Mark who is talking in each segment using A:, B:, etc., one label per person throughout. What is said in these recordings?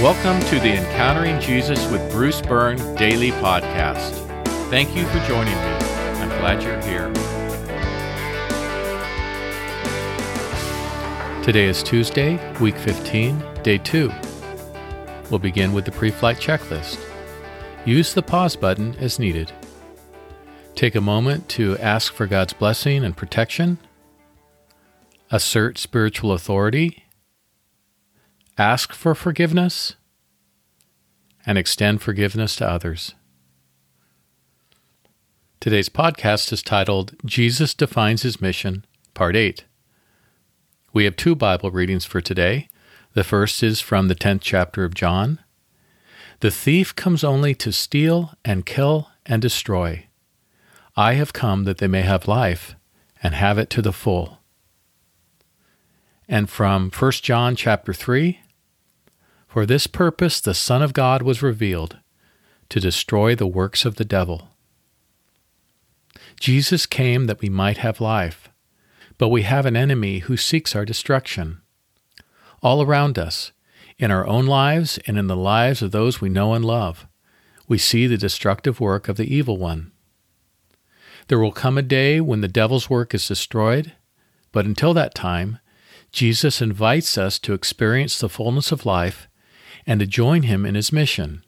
A: Welcome to the Encountering Jesus with Bruce Byrne daily podcast. Thank you for joining me. I'm glad you're here. Today is Tuesday, week 15, day 2. We'll begin with the pre flight checklist. Use the pause button as needed. Take a moment to ask for God's blessing and protection. Assert spiritual authority. Ask for forgiveness. And extend forgiveness to others. Today's podcast is titled Jesus Defines His Mission, Part 8. We have two Bible readings for today. The first is from the 10th chapter of John. The thief comes only to steal and kill and destroy. I have come that they may have life and have it to the full. And from 1 John chapter 3, for this purpose the Son of God was revealed, to destroy the works of the devil. Jesus came that we might have life but we have an enemy who seeks our destruction. All around us, in our own lives and in the lives of those we know and love, we see the destructive work of the evil one. There will come a day when the devil's work is destroyed, but until that time, Jesus invites us to experience the fullness of life and to join him in his mission,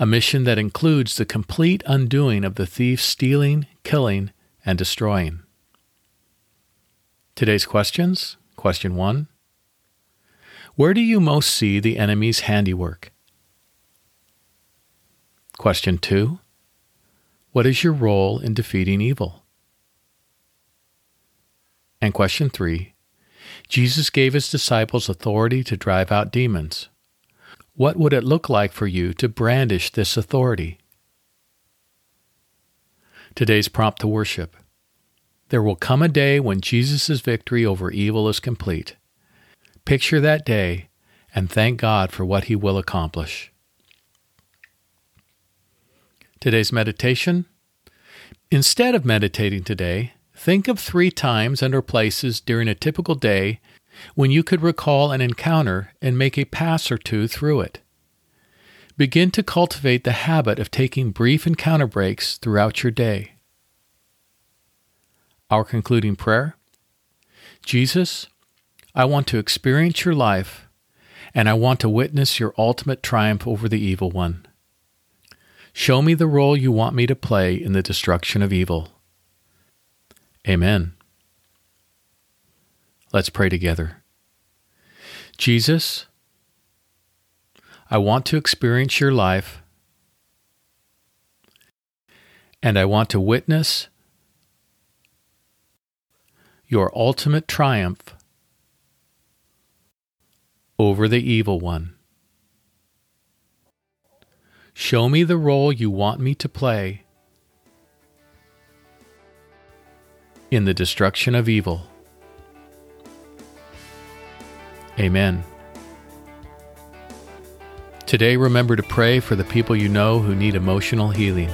A: a mission that includes the complete undoing of the thief's stealing, killing, and destroying. Today's questions Question 1 Where do you most see the enemy's handiwork? Question 2 What is your role in defeating evil? And question 3 Jesus gave his disciples authority to drive out demons. What would it look like for you to brandish this authority? Today's prompt to worship. There will come a day when Jesus' victory over evil is complete. Picture that day and thank God for what he will accomplish. Today's meditation. Instead of meditating today, think of three times and or places during a typical day when you could recall an encounter and make a pass or two through it. Begin to cultivate the habit of taking brief encounter breaks throughout your day. Our concluding prayer Jesus, I want to experience your life, and I want to witness your ultimate triumph over the evil one. Show me the role you want me to play in the destruction of evil. Amen. Let's pray together. Jesus, I want to experience your life, and I want to witness your ultimate triumph over the evil one. Show me the role you want me to play in the destruction of evil. Amen. Today, remember to pray for the people you know who need emotional healing.